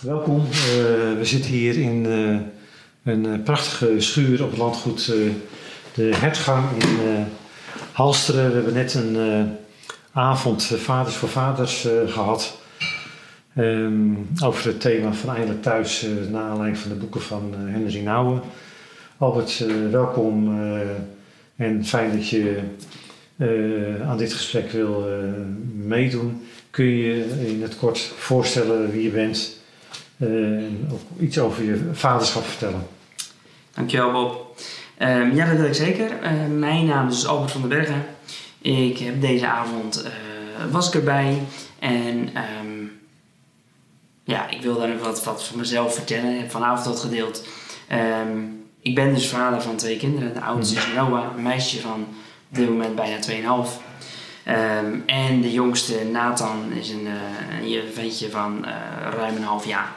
Welkom. Uh, we zitten hier in uh, een uh, prachtige schuur op het landgoed de Hertgang in Halsteren. We hebben net een avond Vaders voor Vaders gehad. Um, over het thema van Eindelijk Thuis, naar aanleiding van de boeken van Henry Nouwen. Albert, welkom en fijn dat je aan dit gesprek wil meedoen. Kun je in het kort voorstellen wie je bent en ook iets over je vaderschap vertellen? Dankjewel Bob. Um, ja, dat wil ik zeker. Uh, mijn naam is Albert van den Bergen. Ik heb deze avond uh, was ik erbij en um, ja, ik wil daar wat, wat van mezelf vertellen. Ik heb vanavond dat gedeeld. Um, ik ben dus vader van twee kinderen. De oudste is Noah, een meisje van op dit moment bijna 2,5. Um, en de jongste, Nathan, is een, uh, een ventje van uh, ruim een half jaar.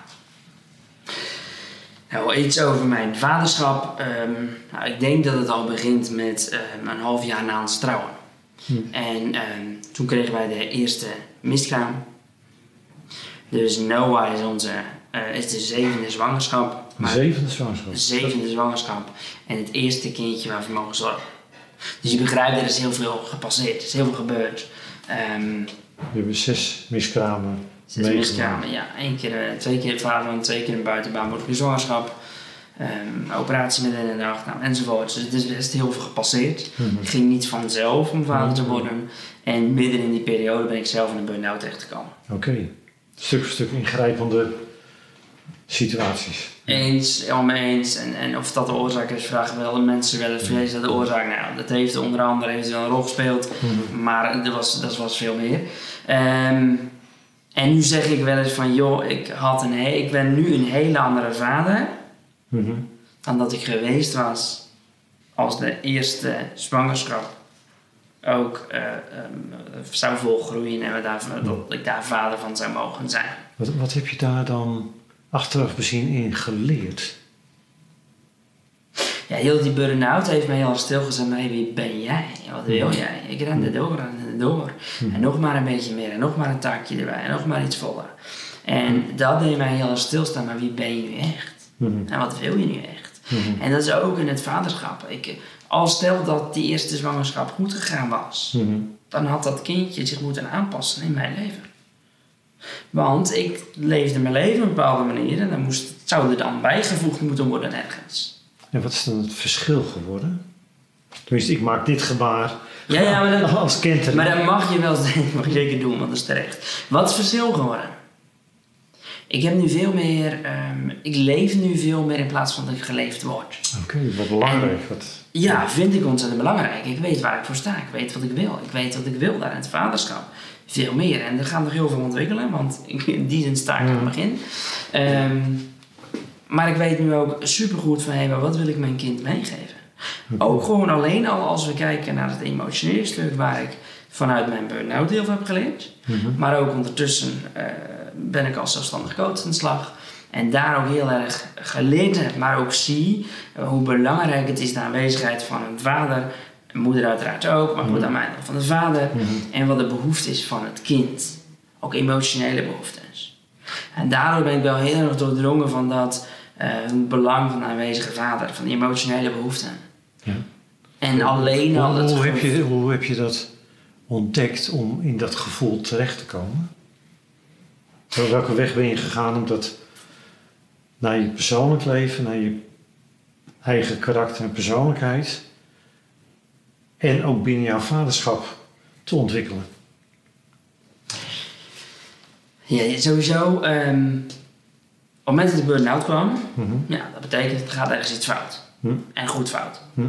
Nou, iets over mijn vaderschap. Um, nou, ik denk dat het al begint met um, een half jaar na ons trouwen. Hm. En toen kregen wij de eerste miskraam. Dus Noah is, onze, uh, is de zevende zwangerschap. De zevende zwangerschap? De zevende zwangerschap. En het eerste kindje waar we mogen zorgen. Dus je begrijpt, er is heel veel gepasseerd, er is heel veel gebeurd. Um, we hebben zes miskramen. Zes miskramen, ja. Eén keer, eh, twee keer vader twee keer een buitenbaarmoedelijke zwangerschap. Um, operatie midden in de dag, nou, enzovoort. Dus het is best heel veel gepasseerd. Mm Het ging niet vanzelf om vader te mhm. worden. En midden in die periode ben ik zelf in een burn-out terechtgekomen. Oké. Stuk voor stuk ingrijpende situaties. Eens, allemaal eens. En, en of dat de oorzaak is, vragen wel de mensen wel vrezen dat de oorzaak. Nou, dat heeft onder andere heeft wel een rol gespeeld, mhm. maar dat was, dat was veel meer. Um, en nu zeg ik wel eens van, joh, ik, had een ik ben nu een hele andere vader mm dan dat ik geweest was als de eerste zwangerschap ook uh, um, zou volgroeien en we daar, dat ik daar vader van zou mogen zijn. Wat, wat heb je daar dan achteraf bezien in geleerd? Ja, heel die burn-out heeft mij heel erg stilgezet. Maar wie ben jij? Wat wil jij? Ik rende door, rende door. En nog maar een beetje meer. En nog maar een taakje erbij. En nog maar iets voller. En dat deed mij heel erg stilstaan. Maar wie ben je nu echt? En wat wil je nu echt? En dat is ook in het vaderschap. Ik, als stel dat die eerste zwangerschap goed gegaan was, dan had dat kindje zich moeten aanpassen in mijn leven. Want ik leefde mijn leven op een bepaalde manier en dan moest, zou er dan bijgevoegd moeten worden ergens. En wat is dan het verschil geworden? Tenminste, ik maak dit gebaar ja, ja, maar dat, als kind. Maar dat mag je wel mag je zeker doen, want dat is terecht. Wat is het verschil geworden? Ik heb nu veel meer, um, ik leef nu veel meer in plaats van dat ik geleefd word. Oké, wat belangrijk. wat... Ja, vind ik ontzettend belangrijk. Ik weet waar ik voor sta, ik weet wat ik wil. Ik weet wat ik wil daar in het vaderschap. Veel meer. En er gaat nog heel veel ontwikkelen, want in die zin sta ik aan het begin. Um, maar ik weet nu ook supergoed van, hé, wat wil ik mijn kind meegeven? Ook gewoon alleen al als we kijken naar het emotionele stuk waar ik vanuit mijn burn-out heel veel heb geleerd. Mhm. Maar ook ondertussen uh, ben ik als zelfstandig coach aan de slag. En daar ook heel erg geleerd heb, maar ook zie uh, hoe belangrijk het is de aanwezigheid van een vader. Een moeder uiteraard ook, maar goed mhm. aan mij van de vader. Mhm. En wat de behoefte is van het kind. Ook emotionele behoeftes. En daardoor ben ik wel heel erg doordrongen van dat uh, het belang van de aanwezige vader, van die emotionele behoeften. Ja. En alleen al het hoe, heb je, hoe heb je dat ontdekt om in dat gevoel terecht te komen? Welke weg ben je gegaan om dat naar je persoonlijk leven, naar je eigen karakter en persoonlijkheid en ook binnen jouw vaderschap te ontwikkelen? Ja, sowieso. Um, op het moment dat de burn-out kwam, mhm. ja, dat betekent het gaat ergens iets fout. Mhm. En goed fout. Mhm.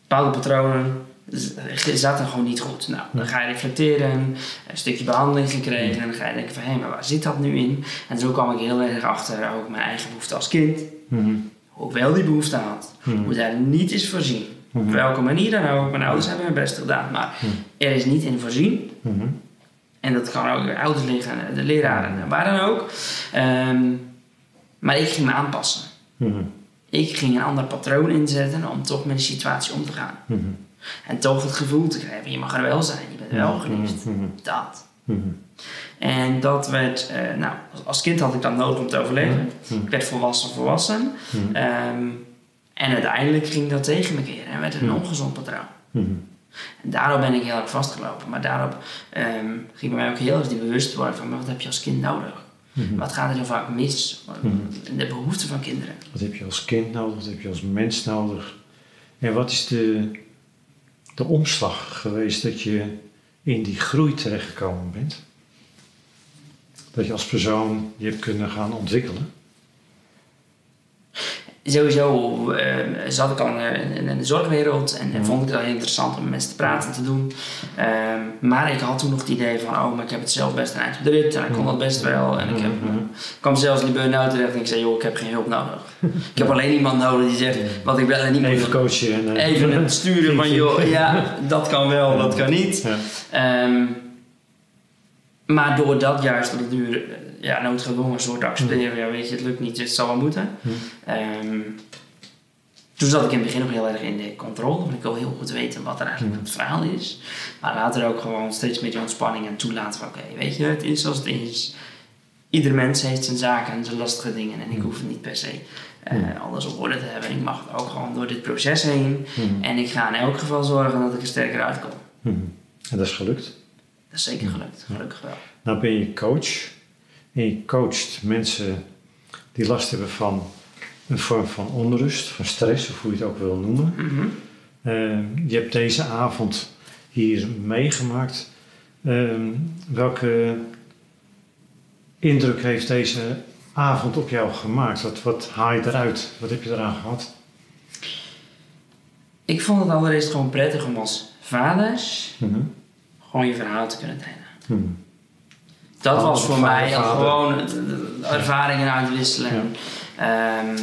Bepaalde patronen zaten gewoon niet goed. Nou, dan ga je reflecteren, een stukje behandeling gekregen en dan ga je denken van hé, maar waar zit dat nu in? En zo kwam ik heel erg achter ook mijn eigen behoefte als kind. Hoe ik wel die behoefte had, hoe daar niet is voorzien. Op welke manier dan ook. Mijn ouders hebben hun best gedaan, maar er is niet in voorzien. En dat kan ook de ouders liggen, de leraren, waar dan ook. Ehm, maar ik ging me aanpassen. Mhm. Ik ging een ander patroon inzetten om toch met de situatie om te gaan. En toch het gevoel te krijgen, je mag er wel zijn, je bent wel geliefd. Dat. En dat werd, eh, nou, als- kind had ik dat nodig om te overleven. Mhm. Ik werd volwassen, volwassen. Mhm. Ehm, en uiteindelijk ging dat tegen me keren en werd het een Mhm. ongezond patroon. Mhm. En daarop ben ik heel erg vastgelopen. Maar daarop ehm, ging bij mij ook heel erg die bewustwording van, maar wat heb je als kind nodig? Mhm. Wat gaat er zo vaak mis? Mhm. De behoeften van kinderen. Wat heb je als kind nodig? Wat heb je als mens nodig? En wat is de, de omslag geweest dat je in die groei terechtgekomen bent? Dat je als persoon je hebt kunnen gaan ontwikkelen? Sowieso eh, zat ik al in, in- de zorgwereld en, en Mhm. vond ik het wel heel interessant om met mensen te praten en te doen. Ehm, maar ik had toen nog het idee van, oh, maar ik heb het zelf best een eind op de rit en ik kon dat best wel. En ik heb, Mhm. kwam zelfs in die burn-out terecht en ik zei, joh, ik heb geen hulp nodig. ik heb alleen iemand nodig die zegt wat ik wel en niet moet Even coachen. En, eh, Even het sturen van, joh, ja, dat kan wel, dat kan niet. Ja. Maar door dat juist op de duur, eh, ja, noodgedwongen een soort te accepteren, ja, weet je, het lukt niet, dus het zal wel moeten. Mhm. Ehm, toen zat ik in het begin nog heel erg in de controle, want ik wil heel goed weten wat er eigenlijk Mhm. het verhaal is. Maar later ook gewoon steeds meer die ontspanning en toelaten van, oké, weet je, het is zoals het is. Ieder mens heeft zijn zaken en zijn lastige dingen en ik hoef het niet per se eh, alles op orde te hebben. Ik mag het ook gewoon door dit proces heen en ik ga in elk geval zorgen dat ik er sterker uitkom. En dat is gelukt. Dat is zeker gelukt, gelukkig wel. Nou ben je coach en je coacht mensen die last hebben van een vorm van onrust, van stress of hoe je het ook wil noemen. Mhm. Eh, je hebt deze avond hier meegemaakt. Ehm, welke indruk heeft deze avond op jou gemaakt? Wat, wat haal je eruit? Wat heb je eraan gehad? Ik vond het allereerst gewoon prettig om als vaders Mhm. Gewoon je verhaal te kunnen delen. Mhm. Dat was voor mij gewoon het- ervaringen uitwisselen. Ehm,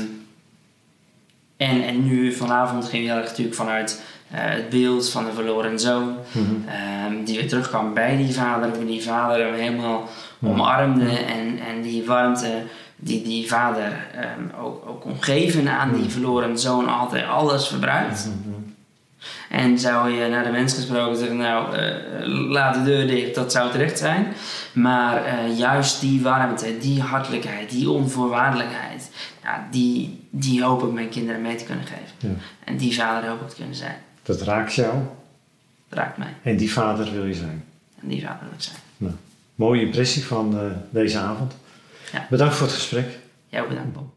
en, en nu vanavond ging erg natuurlijk vanuit eh, het beeld van de verloren zoon. Mhm. ehm, die weer terugkwam bij die vader. Hoe die vader hem helemaal omarmde. En, en die warmte die die vader ehm, ook, ook kon geven aan die verloren zoon. Altijd alles verbruikt. Mhm. En zou je naar de mens gesproken zeggen, nou, eh, laat de deur dicht, dat zou terecht zijn. Maar eh, juist die warmte, die hartelijkheid, die onvoorwaardelijkheid, ja, die, die hoop ik mijn kinderen mee te kunnen geven. Ja. En die vader hoop ik te kunnen zijn. Dat raakt jou Dat raakt mij. en die vader wil je zijn. En die vader wil ik zijn. Nou, mooie impressie van eh, deze avond. Ja. Bedankt voor het gesprek. Jou bedankt, Bob.